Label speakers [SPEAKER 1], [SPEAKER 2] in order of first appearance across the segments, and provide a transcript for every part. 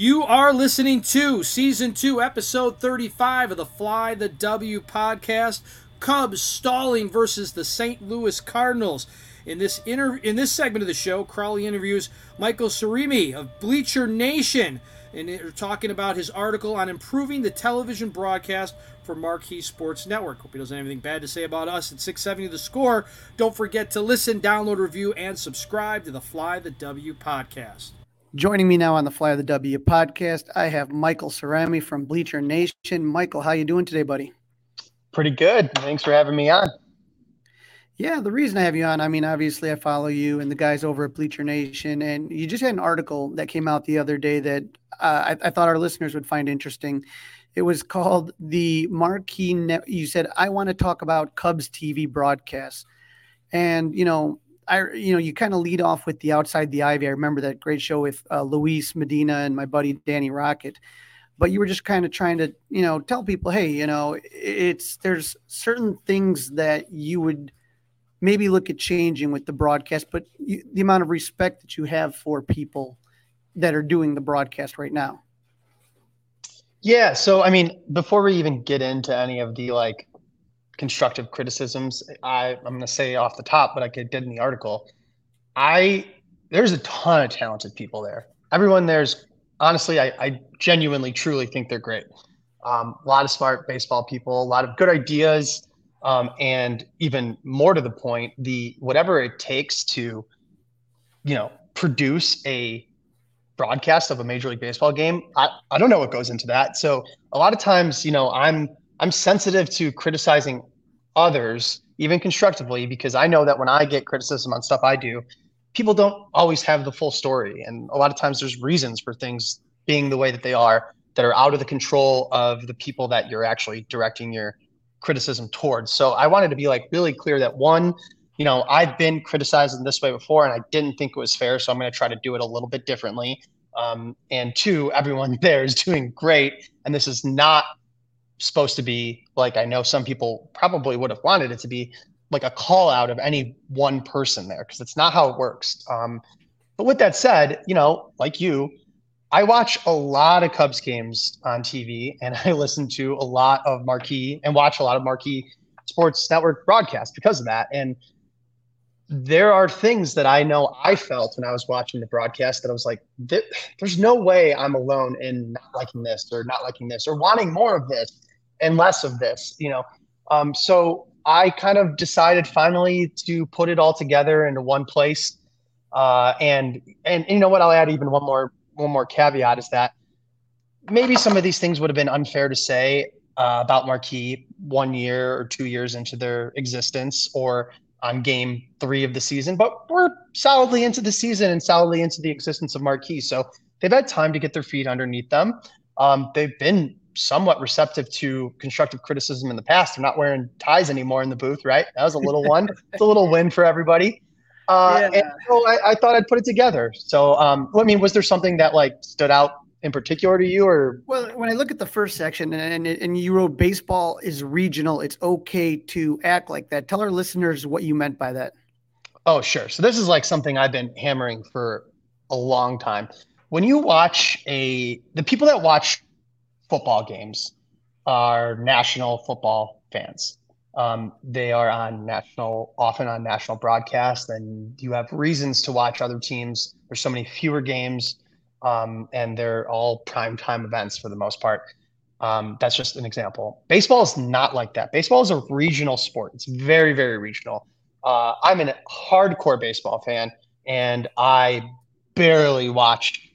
[SPEAKER 1] You are listening to season two, episode 35 of the Fly the W podcast. Cubs stalling versus the St. Louis Cardinals. In this inter- in this segment of the show, Crawly interviews Michael Cerami of Bleacher Nation, and they're talking about his article on improving the television broadcast for Marquee Sports Network. Hope he doesn't have anything bad to say about us at 670 The Score. Don't forget to listen, download, review, and subscribe to the Fly the W podcast.
[SPEAKER 2] Joining me now on the Fly of the W podcast, I have Michael Cerami from Bleacher Nation. Michael, how you doing today, buddy?
[SPEAKER 3] Pretty good. Thanks for having me on.
[SPEAKER 2] Yeah, the reason I have you on, I mean, obviously I follow you and the guys over at Bleacher Nation, and you just had an article that came out the other day that uh, I, I, thought our listeners would find interesting. It was called the Marquee. Net. You said I want to talk about Cubs TV broadcasts, and you know I, you know, you kind of lead off with the outside the ivy. I remember that great show with uh, Luis Medina and my buddy Danny Rockett. But you were just kind of trying to, you know, tell people, hey, you know, it's there's certain things that you would maybe look at changing with the broadcast, but you, the amount of respect that you have for people that are doing the broadcast right now.
[SPEAKER 3] Yeah. So, I mean, before we even get into any of the like constructive criticisms. I, I'm going to say off the top, but I did in the article. I there's a ton of talented people there. Everyone there's honestly, I, I genuinely, truly think they're great. Um, a lot of smart baseball people, a lot of good ideas, um, and even more to the point, the whatever it takes to, you know, produce a broadcast of a major league baseball game. I, I don't know what goes into that. So a lot of times, you know, I'm I'm sensitive to criticizing others, even constructively, because I know that when I get criticism on stuff I do, people don't always have the full story. And a lot of times there's reasons for things being the way that they are that are out of the control of the people that you're actually directing your criticism towards. So I wanted to be like really clear that one, you know, I've been criticized in this way before and I didn't think it was fair. So I'm going to try to do it a little bit differently. Um, and two, everyone there is doing great. And this is not supposed to be like I know some people probably would have wanted it to be like a call out of any one person there because it's not how it works. Um, but with that said, you know, like you, I watch a lot of Cubs games on TV and I listen to a lot of marquee and watch a lot of marquee sports network broadcasts because of that. And there are things that I know I felt when I was watching the broadcast that I was like, there's no way I'm alone in not liking this or not liking this or wanting more of this and less of this, you know. Um, so I kind of decided finally to put it all together into one place. Uh, and, and you know what? I'll add even one more one more caveat is that maybe some of these things would have been unfair to say uh, about Marquee one year or two years into their existence or on game three of the season, but we're solidly into the season and solidly into the existence of Marquee. So they've had time to get their feet underneath them. Um, they've been somewhat receptive to constructive criticism in the past. They're not wearing ties anymore in the booth, right? That was a little one. it's a little win for everybody. Uh, yeah. And so I, I, thought I'd put it together. So, um, I mean, was there something that like stood out in particular to you, or?
[SPEAKER 2] Well, when I look at the first section and and you wrote baseball is regional, it's okay to act like that. Tell our listeners what you meant by that.
[SPEAKER 3] Oh, sure. So this is like something I've been hammering for a long time. When you watch a the people that watch football games are national football fans. Um, they are on national, often on national broadcast, and you have reasons to watch other teams. There's so many fewer games, um, and they're all prime time events for the most part. Um, that's just an example. Baseball is not like that. Baseball is a regional sport. It's very, very regional. Uh, I'm a hardcore baseball fan, and I barely watch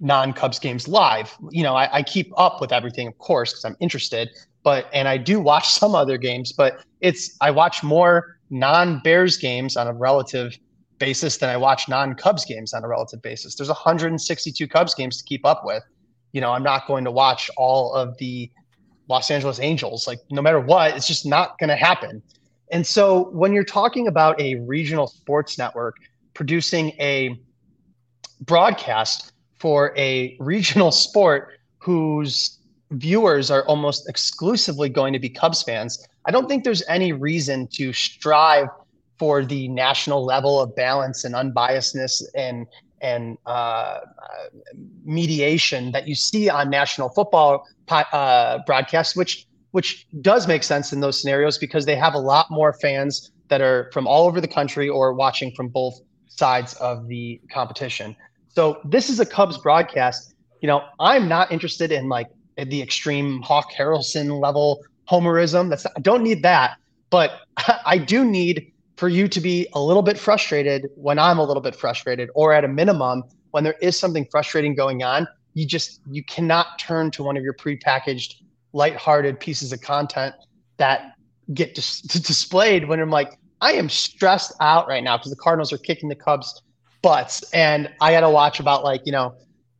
[SPEAKER 3] non Cubs games live. You know, I, I, keep up with everything, of course, because I'm interested. But and I do watch some other games, but it's I watch more non Bears games on a relative basis than I watch non Cubs games on a relative basis. There's 162 Cubs games to keep up with. You know, I'm not going to watch all of the Los Angeles Angels. Like, no matter what, it's just not going to happen. And so, when you're talking about a regional sports network producing a broadcast for a regional sport whose viewers are almost exclusively going to be Cubs fans, I don't think there's any reason to strive for the national level of balance and unbiasedness and and uh, mediation that you see on national football uh, broadcasts, which which does make sense in those scenarios because they have a lot more fans that are from all over the country or watching from both sides of the competition. So this is a Cubs broadcast. You know, I'm not interested in like the extreme Hawk Harrelson level homerism. That's not, I don't need that, but I do need for you to be a little bit frustrated when I'm a little bit frustrated, or at a minimum, when there is something frustrating going on, you just you cannot turn to one of your prepackaged, lighthearted pieces of content that get dis- displayed when I'm like, I am stressed out right now because the Cardinals are kicking the Cubs butts, and I got to watch about like you know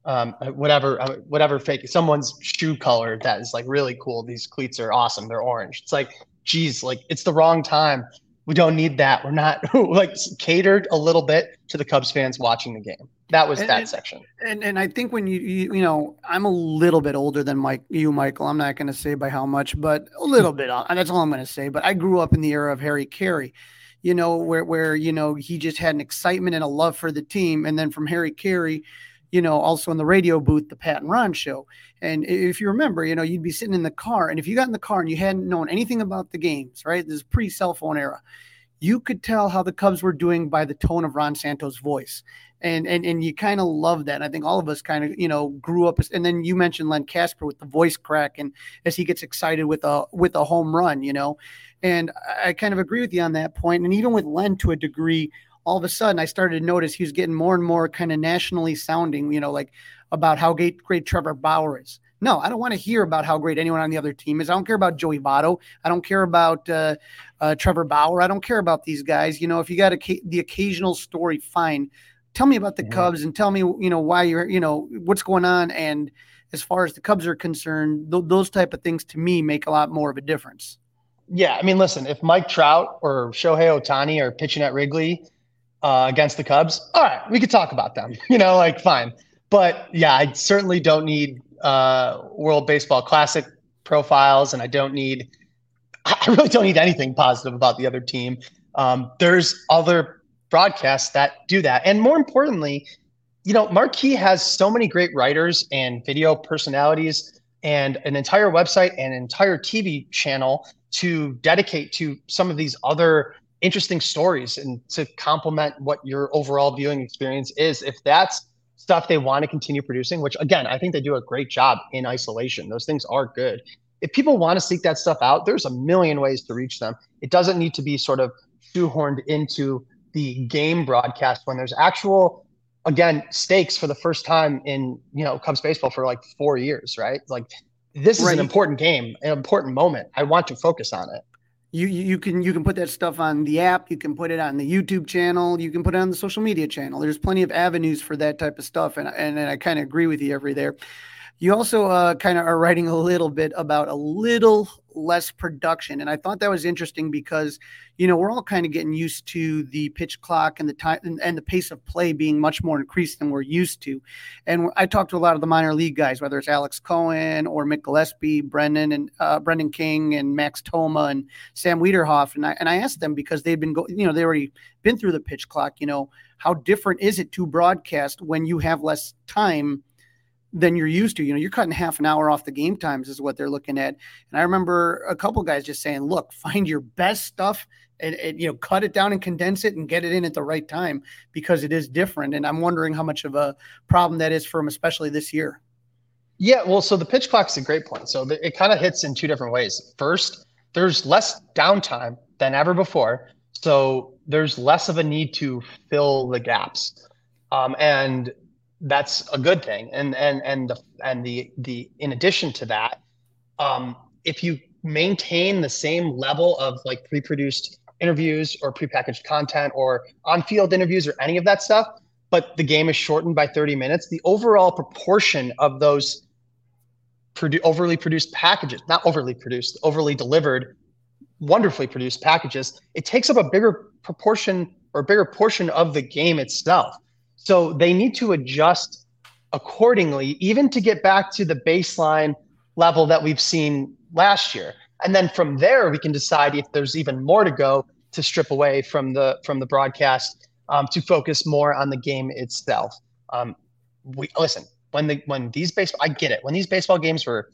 [SPEAKER 3] um, whatever uh, whatever fake someone's shoe color that is like really cool. These cleats are awesome. They're orange. It's like, geez, like it's the wrong time we don't need that. We're not like catered a little bit to the Cubs fans watching the game. That was
[SPEAKER 2] and,
[SPEAKER 3] that section.
[SPEAKER 2] And and I think when you, you you know I'm a little bit older than Mike you Michael. I'm not going to say by how much, but a little bit. Uh, that's all I'm going to say. But I grew up in the era of Harry Caray. You know where where you know he just had an excitement and a love for the team, and then from Harry Caray, you know, also in the radio booth, the Pat and Ron show. And if you remember, you know, you'd be sitting in the car, and if you got in the car and you hadn't known anything about the games, right? This is pre cell phone era, you could tell how the Cubs were doing by the tone of Ron Santo's voice. And and and you kind of love that. And I think all of us kind of, you know, grew up and then you mentioned Len Kasper with the voice crack and as he gets excited with a with a home run, you know. And I kind of agree with you on that point. And even with Len to a degree, all of a sudden I started to notice he was getting more and more kind of nationally sounding, you know, like about how great, great Trevor Bauer is. No, I don't want to hear about how great anyone on the other team is. I don't care about Joey Votto. I don't care about uh, uh, Trevor Bauer. I don't care about these guys. You know, if you got a, the occasional story, fine. Tell me about the mm-hmm. Cubs and tell me, you know, why you're, you know, what's going on. And as far as the Cubs are concerned, th- those type of things to me make a lot more of a difference.
[SPEAKER 3] Yeah, I mean, listen, if Mike Trout or Shohei Ohtani are pitching at Wrigley uh, against the Cubs, all right, we could talk about them. You know, like fine. But yeah, I certainly don't need uh, World Baseball Classic profiles, and I don't need, I really don't need anything positive about the other team. Um, there's other broadcasts that do that, and more importantly, you know, Marquee has so many great writers and video personalities, and an entire website and an entire TV channel to dedicate to some of these other interesting stories and to complement what your overall viewing experience is. If that's stuff they want to continue producing, which again, I think they do a great job in isolation. Those things are good. If people want to seek that stuff out, there's a million ways to reach them. It doesn't need to be sort of shoehorned into the game broadcast when there's actual again stakes for the first time in you know Cubs baseball for like four years, right? Like this is an important game, an important moment. I want to focus on it.
[SPEAKER 2] You you can you can put that stuff on the app. You can put it on the youtube channel. You can put it on the social media channel. There's plenty of avenues for that type of stuff and and, and i kind of agree with you every there you also uh, kind of are writing a little bit about a little less production. And I thought that was interesting because, you know, we're all kind of getting used to the pitch clock and the time and, and, the pace of play being much more increased than we're used to. And I talked to a lot of the minor league guys, whether it's Alex Cohen or Mick Gillespie, Brendan and uh, Brendan King and Max Toma and Sam Wiederhoff. And I, and I asked them because they've been going, you know, they already been through the pitch clock, you know, how different is it to broadcast when you have less time – than you're used to. You know, you're cutting half an hour off the game times is what they're looking at. And I remember a couple guys just saying, "Look, find your best stuff and, and, you know cut it down and condense it and get it in at the right time because it is different." And I'm wondering how much of a problem that is for them, especially this year.
[SPEAKER 3] Yeah, well, so the pitch clock is a great point. So it kind of hits in two different ways. First, there's less downtime than ever before, so there's less of a need to fill the gaps. Um, and that's a good thing. And and and the and the the in addition to that, um, if you maintain the same level of like pre-produced interviews or prepackaged content or on-field interviews or any of that stuff, but the game is shortened by 30 minutes, the overall proportion of those produ- overly produced packages, not overly produced, overly delivered, wonderfully produced packages, it takes up a bigger proportion or bigger portion of the game itself. So they need to adjust accordingly, even to get back to the baseline level that we've seen last year. And then from there, we can decide if there's even more to go to strip away from the from the broadcast um, to focus more on the game itself. Um, we listen when the when these baseball, I get it. When these baseball games were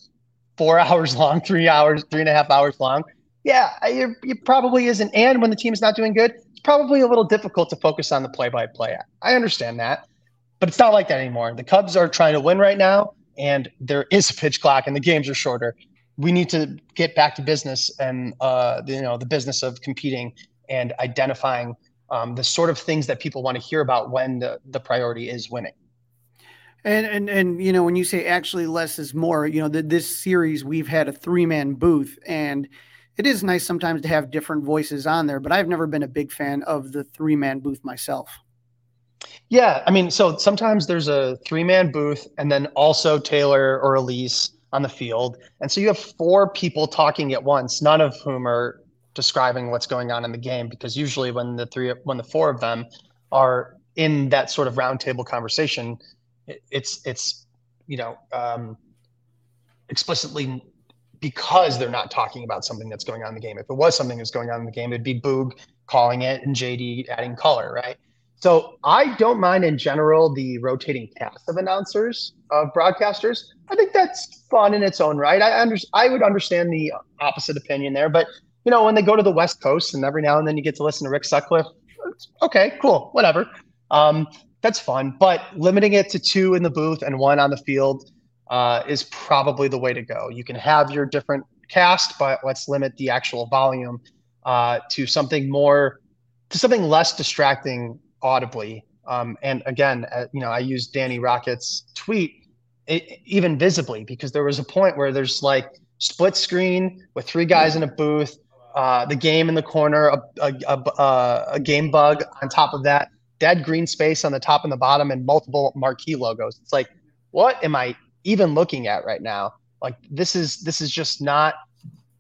[SPEAKER 3] four hours long, three hours, three and a half hours long, yeah, it probably isn't. And when the team is not doing good, probably a little difficult to focus on the play by play. I understand that, but it's not like that anymore. The Cubs are trying to win right now, and there is a pitch clock, and the games are shorter. We need to get back to business and uh, you know the business of competing and identifying um, the sort of things that people want to hear about when the, the priority is winning.
[SPEAKER 2] And and and you know when you say actually less is more, you know that this series we've had a three man booth, and it is nice sometimes to have different voices on there. But I've never been a big fan of the three man booth myself.
[SPEAKER 3] Yeah, I mean, so sometimes there's a three man booth, and then also Taylor or Elise on the field, and so you have four people talking at once, none of whom are describing what's going on in the game because usually when the three when the four of them are in that sort of roundtable conversation it's it's you know um, explicitly because they're not talking about something that's going on in the game if it was something that's going on in the game it'd be boog calling it and jd adding color right so i don't mind in general the rotating cast of announcers of broadcasters i think that's fun in its own right i under, i would understand the opposite opinion there but you know, when they go to the West Coast and every now and then you get to listen to Rick Sutcliffe, okay, cool, whatever. Um, that's fun. But limiting it to two in the booth and one on the field uh, is probably the way to go. You can have your different cast, but let's limit the actual volume uh, to something more, to something less distracting audibly. Um, and again, uh, you know, I used Danny Rockett's tweet it, even visibly because there was a point where there's like split screen with three guys in a booth uh, the game in the corner, a, a, a, a, game bug on top of that, dead green space on the top and the bottom, and multiple marquee logos. It's like, what am I even looking at right now? Like this is this is just not.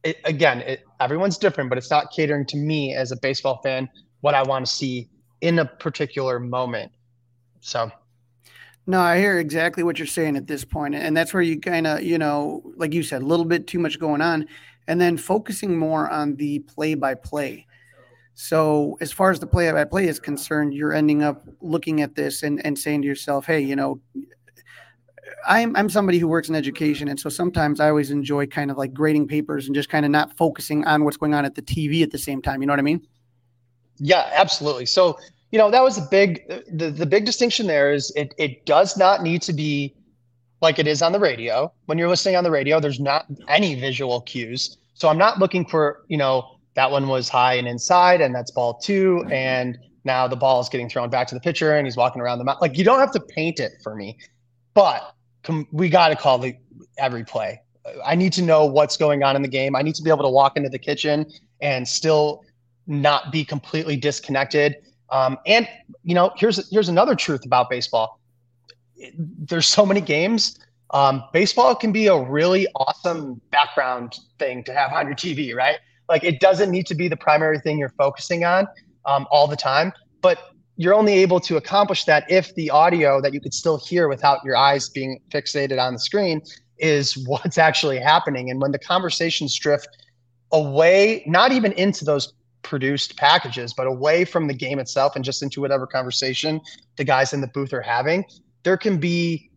[SPEAKER 3] It, again, it, everyone's different, but it's not catering to me as a baseball fan what I want to see in a particular moment. So.
[SPEAKER 2] No, I hear exactly what you're saying at this point, and that's where you kind of, you know, like you said, a little bit too much going on and then focusing more on the play by play. So, as far as the play by play is concerned, you're ending up looking at this and, and saying to yourself, hey, you know, I'm, I'm somebody who works in education. And so sometimes I always enjoy kind of like grading papers and just kind of not focusing on what's going on at the TV at the same time. You know what I mean?
[SPEAKER 3] Yeah, absolutely. So, you know, that was a big, the, the big distinction there is it, it does not need to be like it is on the radio. When you're listening on the radio, there's not any visual cues. So I'm not looking for, you know, that one was high and inside, and that's ball two. And now the ball is getting thrown back to the pitcher and he's walking around the mound. Like you don't have to paint it for me, but we got to call the every play. I need to know what's going on in the game. I need to be able to walk into the kitchen and still not be completely disconnected. Um, and you know, here's here's another truth about baseball there's so many games. Um, baseball can be a really awesome background thing to have on your TV, right? Like it doesn't need to be the primary thing you're focusing on um, all the time, but you're only able to accomplish that if the audio that you could still hear without your eyes being fixated on the screen is what's actually happening. And when the conversations drift away, not even into those produced packages, but away from the game itself and just into whatever conversation the guys in the booth are having, there can be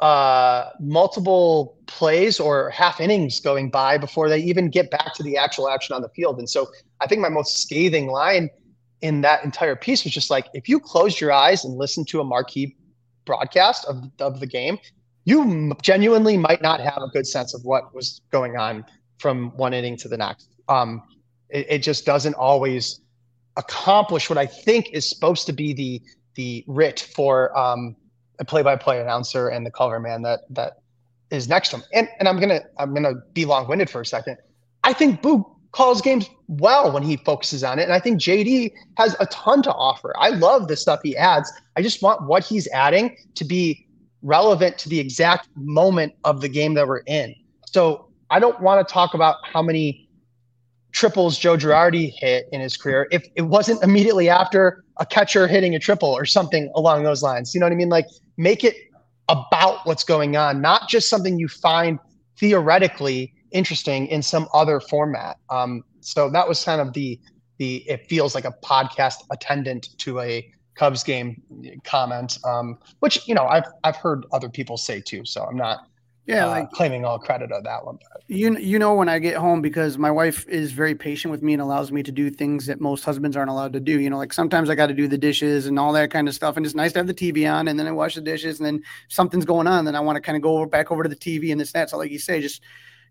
[SPEAKER 3] uh, multiple plays or half innings going by before they even get back to the actual action on the field. And so I think my most scathing line in that entire piece was just like, if you closed your eyes and listened to a marquee broadcast of, of the game, you genuinely might not have a good sense of what was going on from one inning to the next. Um, it, it just doesn't always accomplish what I think is supposed to be the the writ for um, a play-by-play announcer and the color man that that is next to him. And and I'm gonna I'm gonna be long-winded for a second. I think Boog calls games well when he focuses on it, and I think JD has a ton to offer. I love the stuff he adds. I just want what he's adding to be relevant to the exact moment of the game that we're in. So I don't want to talk about how many triples Joe Girardi hit in his career if it wasn't immediately after a catcher hitting a triple or something along those lines. You know what I mean? Like make it about what's going on, not just something you find theoretically interesting in some other format. Um, so that was kind of the the it feels like a podcast attendant to a Cubs game comment, um, which you know I've I've heard other people say too. So I'm not yeah, uh, like claiming all credit of that one. But.
[SPEAKER 2] You you know when I get home because my wife is very patient with me and allows me to do things that most husbands aren't allowed to do. You know, like sometimes I got to do the dishes and all that kind of stuff, and it's nice to have the TV on, and then I wash the dishes, and then something's going on, then I want to kind of go over, back over to the TV and this that. So like you say, just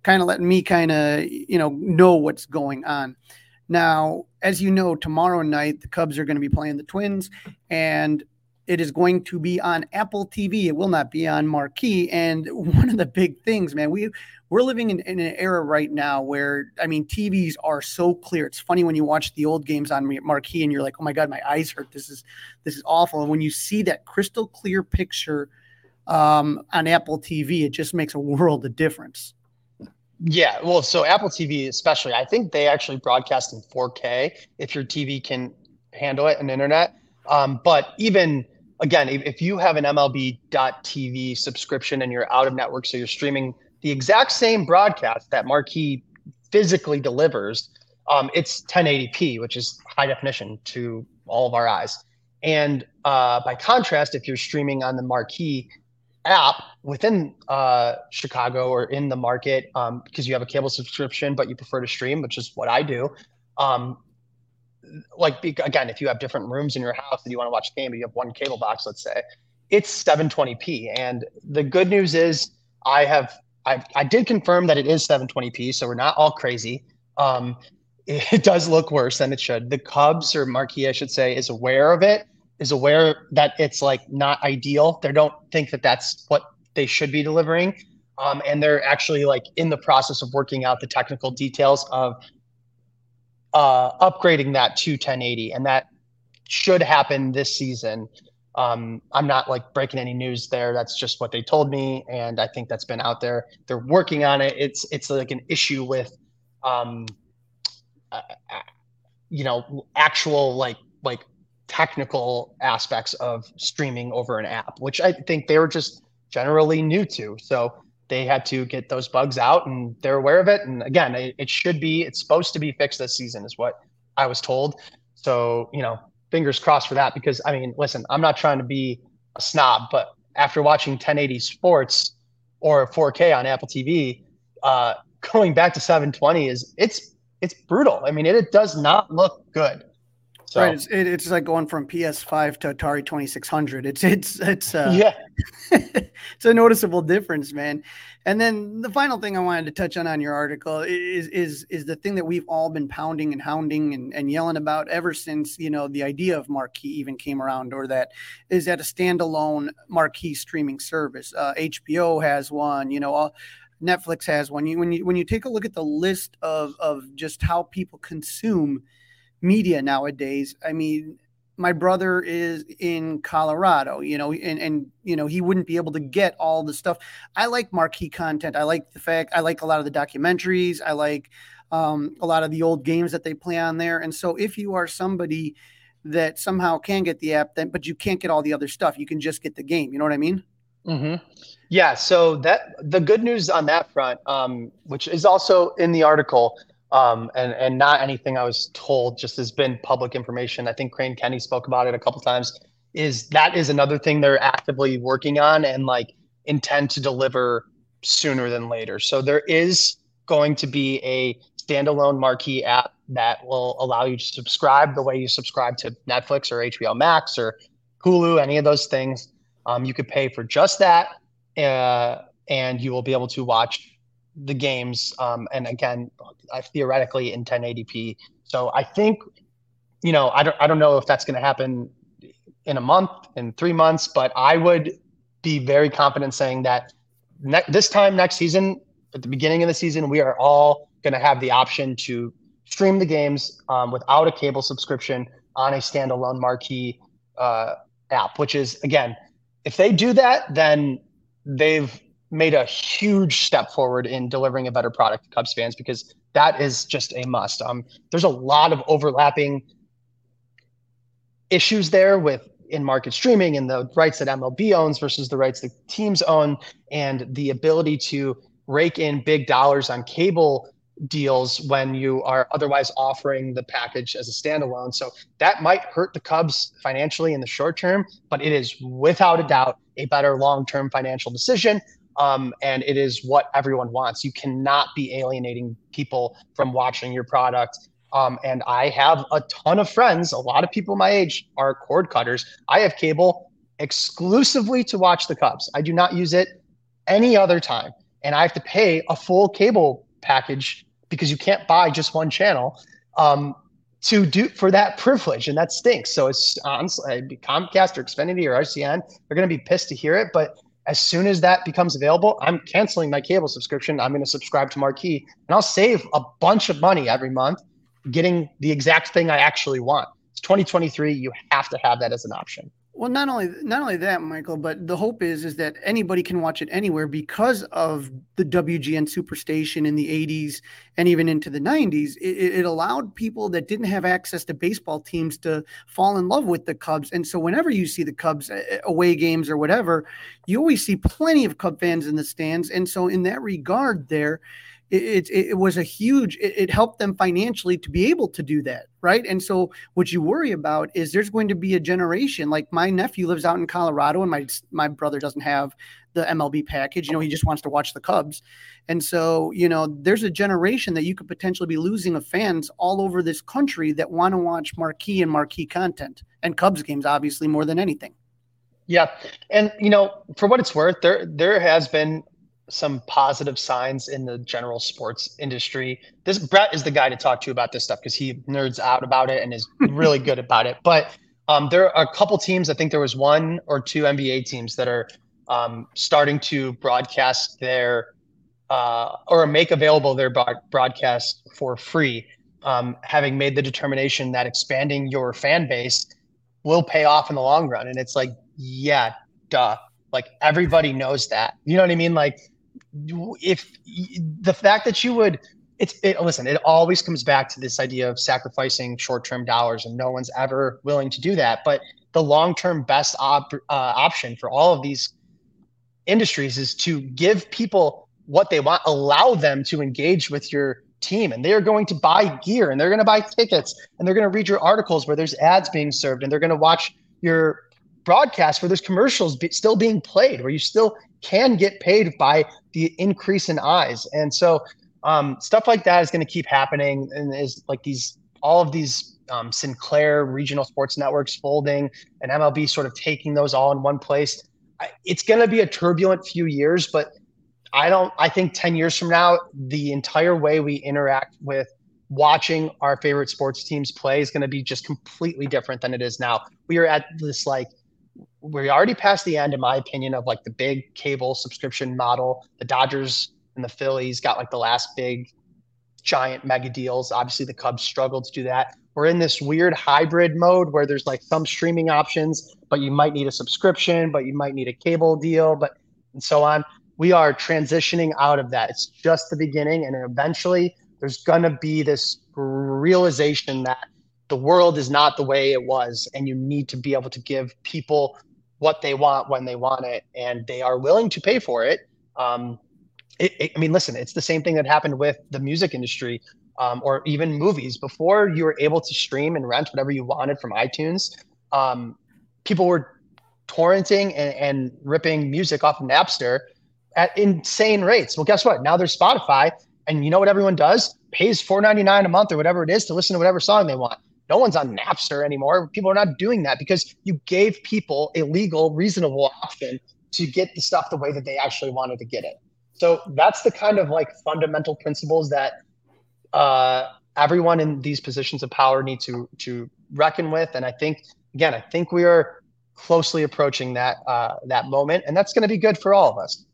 [SPEAKER 2] kind of letting me kind of you know know what's going on. Now, as you know, tomorrow night the Cubs are going to be playing the Twins, and it is going to be on Apple TV. It will not be on Marquee. And one of the big things, man, we we're living in, in, an era right now where I mean TVs are so clear. It's funny when you watch the old games on Marquee and you're like, oh my god, my eyes hurt. This is this is awful. And when you see that crystal clear picture um, on Apple TV, it just makes a world of difference.
[SPEAKER 3] Yeah, well, so Apple TV especially, I think they actually broadcast in 4K if your TV can handle it and internet. Um, but even again, if, if you have an MLB.TV subscription and you're out of network, so you're streaming the exact same broadcast that Marquee physically delivers, um, it's 1080p, which is high definition to all of our eyes. And uh, by contrast, if you're streaming on the Marquee app within uh, Chicago or in the market um, because you have a cable subscription, but you prefer to stream, which is what I do, um, like again, if you have different rooms in your house and you want to watch a game, but you have one cable box, let's say, it's 720p. And the good news is, I have I I did confirm that it is 720p, so we're not all crazy. Um, it does look worse than it should. The Cubs or Marquee, I should say, is aware of it, is aware that it's like not ideal. They don't think that that's what they should be delivering. Um, and they're actually like in the process of working out the technical details of uh, upgrading that to 1080, and that should happen this season. Um, I'm not like breaking any news there. That's just what they told me, and I think that's been out there. They're working on it. It's it's like an issue with, um, uh, uh you know, actual like like technical aspects of streaming over an app, which I think they were just generally new to. So they had to get those bugs out and they're aware of it. And again, it, it should be, it's supposed to be fixed this season, is what I was told. So, you know, fingers crossed for that because I mean, listen, I'm not trying to be a snob, but after watching 1080 sports or 4K on Apple TV, uh, going back to 720 is it's it's brutal. I mean, it, it does not look good.
[SPEAKER 2] So. Right, it's, it, it's like going from PS5 to Atari 2600. It's it's it's uh,
[SPEAKER 3] yeah,
[SPEAKER 2] it's a noticeable difference, man. And then the final thing I wanted to touch on on your article is is is the thing that we've all been pounding and hounding and, and yelling about ever since you know the idea of Marquee even came around, or that is that a standalone Marquee streaming service. Uh, HBO has one, you know. All, Netflix has one. You, when you when you take a look at the list of of just how people consume media nowadays. I mean, my brother is in Colorado, you know, and, and you know, he wouldn't be able to get all the stuff. I like marquee content. I like the fact I like a lot of the documentaries. I like um, a lot of the old games that they play on there. And so if you are somebody that somehow can get the app, then but you can't get all the other stuff, you can just get the game. You know what I mean?
[SPEAKER 3] Mm-hmm. Yeah. So that the good news on that front, um, which is also in the article, um, and and not anything I was told, just has been public information. I think Crane Kenney spoke about it a couple times. Is that is another thing they're actively working on and like intend to deliver sooner than later. So there is going to be a standalone marquee app that will allow you to subscribe the way you subscribe to Netflix or HBO Max or Hulu, any of those things. Um, you could pay for just that, uh, and you will be able to watch the games. Um, and again, I theoretically in 1080p. So I think, you know, I don't, I don't know if that's going to happen in a month, in three months, but I would be very confident saying that ne- this time next season, at the beginning of the season, we are all going to have the option to stream the games um, without a cable subscription on a standalone marquee uh, app, which is again, if they do that, then they've made a huge step forward in delivering a better product to Cubs fans because that is just a must. Um, there's a lot of overlapping issues there with in market streaming and the rights that MLB owns versus the rights the teams own, and the ability to rake in big dollars on cable deals when you are otherwise offering the package as a standalone. So that might hurt the Cubs financially in the short term, but it is without a doubt a better long term financial decision. Um, and it is what everyone wants. You cannot be alienating people from watching your product. Um, and I have a ton of friends, a lot of people my age are cord cutters. I have cable exclusively to watch the Cubs. I do not use it any other time. And I have to pay a full cable package because you can't buy just one channel um, to do for that privilege, and that stinks. So it's honestly Comcast or Xfinity or RCN, they're going to be pissed to hear it. But as soon as that becomes available, I'm canceling my cable subscription. I'm going to subscribe to Marquee, and I'll save a bunch of money every month getting the exact thing I actually want. It's 2023. You have to have that as an option.
[SPEAKER 2] Well, not only not only that, Michael, but the hope is is that anybody can watch it anywhere because of the WGN Superstation in the '80s and even into the '90s. It, it, allowed people that didn't have access to baseball teams to fall in love with the Cubs, and so whenever you see the Cubs away games or whatever, you always see plenty of Cub fans in the stands. And so, in that regard, there it, it, it was a huge it, it, helped them financially to be able to do that right? And so what you worry about is there's going to be a generation like my nephew lives out in colorado and my my brother doesn't have the mlb package you know he just wants to watch the cubs. And so you know there's a generation that you could potentially be losing of fans all over this country that want to watch marquee and marquee content and cubs games obviously more than anything.
[SPEAKER 3] Yeah. And you know for what it's worth there there has been some positive signs in the general sports industry. This Brett is the guy to talk to about this stuff because he nerds out about it and is really good about it. But um, there are a couple teams. I think there was one or two NBA teams that are um, starting to broadcast their uh, or make available their broadcast for free, um, having made the determination that expanding your fan base will pay off in the long run. And it's like, yeah, duh. Like everybody knows that. You know what I mean? Like if the fact that you would it's it, listen it always comes back to this idea of sacrificing short-term dollars and no one's ever willing to do that. But the long-term best op, uh, option for all of these industries is to give people what they want allow them to engage with your team. And they're going to buy gear and they're going to buy tickets and they're going to read your articles where there's ads being served and they're going to watch your broadcast where there's commercials be, still being played where you still can get paid by the increase in eyes. And so um, stuff like that is going to keep happening. And is like these, all of these um, Sinclair regional sports networks folding and MLB sort of taking those all in one place. It's going to be a turbulent few years, but I don't, I think 10 years from now, the entire way we interact with watching our favorite sports teams play is going to be just completely different than it is now. We are at this like we're already past the end, in my opinion, of like the big cable subscription model. The Dodgers and the Phillies got like the last big giant mega deals. Obviously, the Cubs struggled to do that. We're in this weird hybrid mode where there's like some streaming options, but you might need a subscription, but you might need a cable deal, but and so on. We are transitioning out of that. It's just the beginning, and eventually there's gonna be this realization that the world is not the way it was, and you need to be able to give people what they want when they want it, and they are willing to pay for it. Um, it, it I mean, listen, it's the same thing that happened with the music industry um, or even movies. Before you were able to stream and rent whatever you wanted from iTunes, um, people were torrenting and, and ripping music off of Napster at insane rates. Well, guess what? Now there's Spotify, and you know what everyone does? Pays $4.99 a month or whatever it is to listen to whatever song they want. No one's on Napster anymore. People are not doing that because you gave people a legal, reasonable option to get the stuff the way that they actually wanted to get it. So that's the kind of like fundamental principles that uh, everyone in these positions of power need to to reckon with. And I think again, I think we are closely approaching that uh, that moment, and that's going to be good for all of us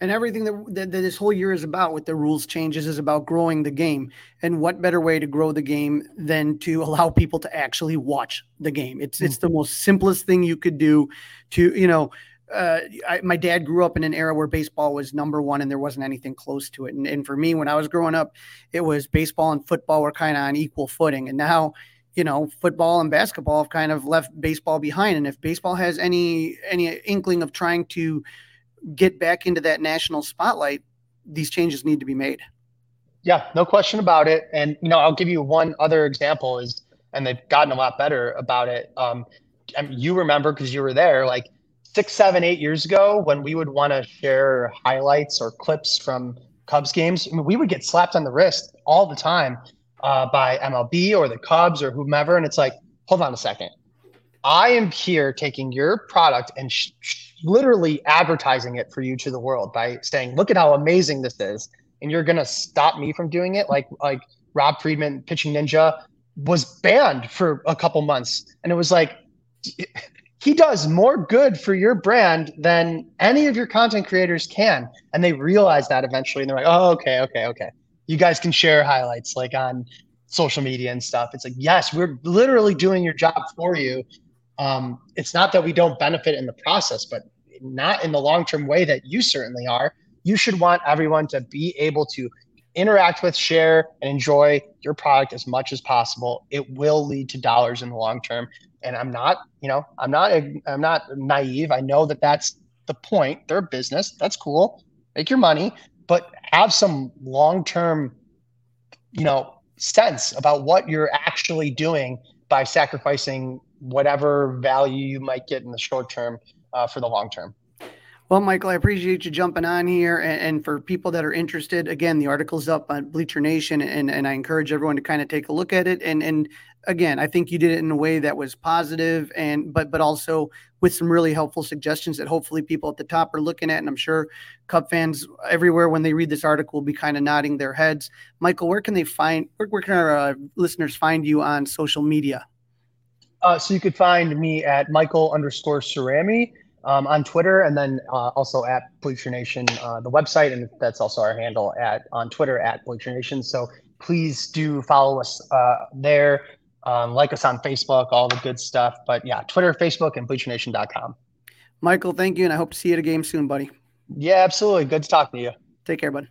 [SPEAKER 2] and everything that, that, that, this whole year is about with the rules changes is about growing the game. And what better way to grow the game than to allow people to actually watch the game? It's mm-hmm. it's the most simplest thing you could do to you know uh, I, my dad grew up in an era where baseball was number one and there wasn't anything close to it. And, and for me when i was growing up it was baseball and football were kind of on equal footing. And now you know football and basketball have kind of left baseball behind. And if baseball has any any inkling of trying to get back into that national spotlight, these changes need to be made.
[SPEAKER 3] Yeah, no question about it. And you know, I'll give you one other example is, and they've gotten a lot better about it. Um, I mean, you remember because you were there, like six, seven, eight years ago, when we would want to share highlights or clips from Cubs games, I mean, we would get slapped on the wrist all the time uh, by MLB or the Cubs or whomever, and it's like, hold on a second. I am here taking your product and sh- sh- literally advertising it for you to the world by saying, "Look at how amazing this is," and you're gonna stop me from doing it. Like like Rob Friedman, Pitching Ninja, was banned for a couple months, and it was like he does more good for your brand than any of your content creators can, and they realize that eventually, and they're like, "Oh, okay, okay, okay." You guys can share highlights like on social media and stuff. It's like, yes, we're literally doing your job for you um, it's not that we don't benefit in the process, but not in the long term way that you certainly are. You should want everyone to be able to interact with, share, and enjoy your product as much as possible. It will lead to dollars in the long term. And I'm not, you know, I'm not, I'm not naive. I know that that's the point. They're a business. That's cool. Make your money, but have some long term, you know, sense about what you're actually doing by sacrificing whatever value you might get in the short term uh, for the long term.
[SPEAKER 2] Well, Michael, I appreciate you jumping on here. And, and, for people that are interested, again, the article's up on Bleacher Nation, and, and I encourage everyone to kind of take a look at it. And and again, I think you did it in a way that was positive, and but but also with some really helpful suggestions that hopefully people at the top are looking at. And I'm sure Cub fans everywhere when they read this article will be kind of nodding their heads. Michael, where can they find? Where, where can our uh, listeners find you on social media?
[SPEAKER 3] Uh, so you could find me at Michael underscore Cerami um, on Twitter, and then uh, also at Bleacher Nation, uh, the website, and that's also our handle at on Twitter at Bleacher Nation. So please do follow us uh, there, um, like us on Facebook, all the good stuff. But yeah, Twitter, Facebook, and BleacherNation.com.
[SPEAKER 2] Michael, thank you, and I hope to see you at a game soon, buddy.
[SPEAKER 3] Yeah, absolutely. Good to talk to you.
[SPEAKER 2] Take care, bud.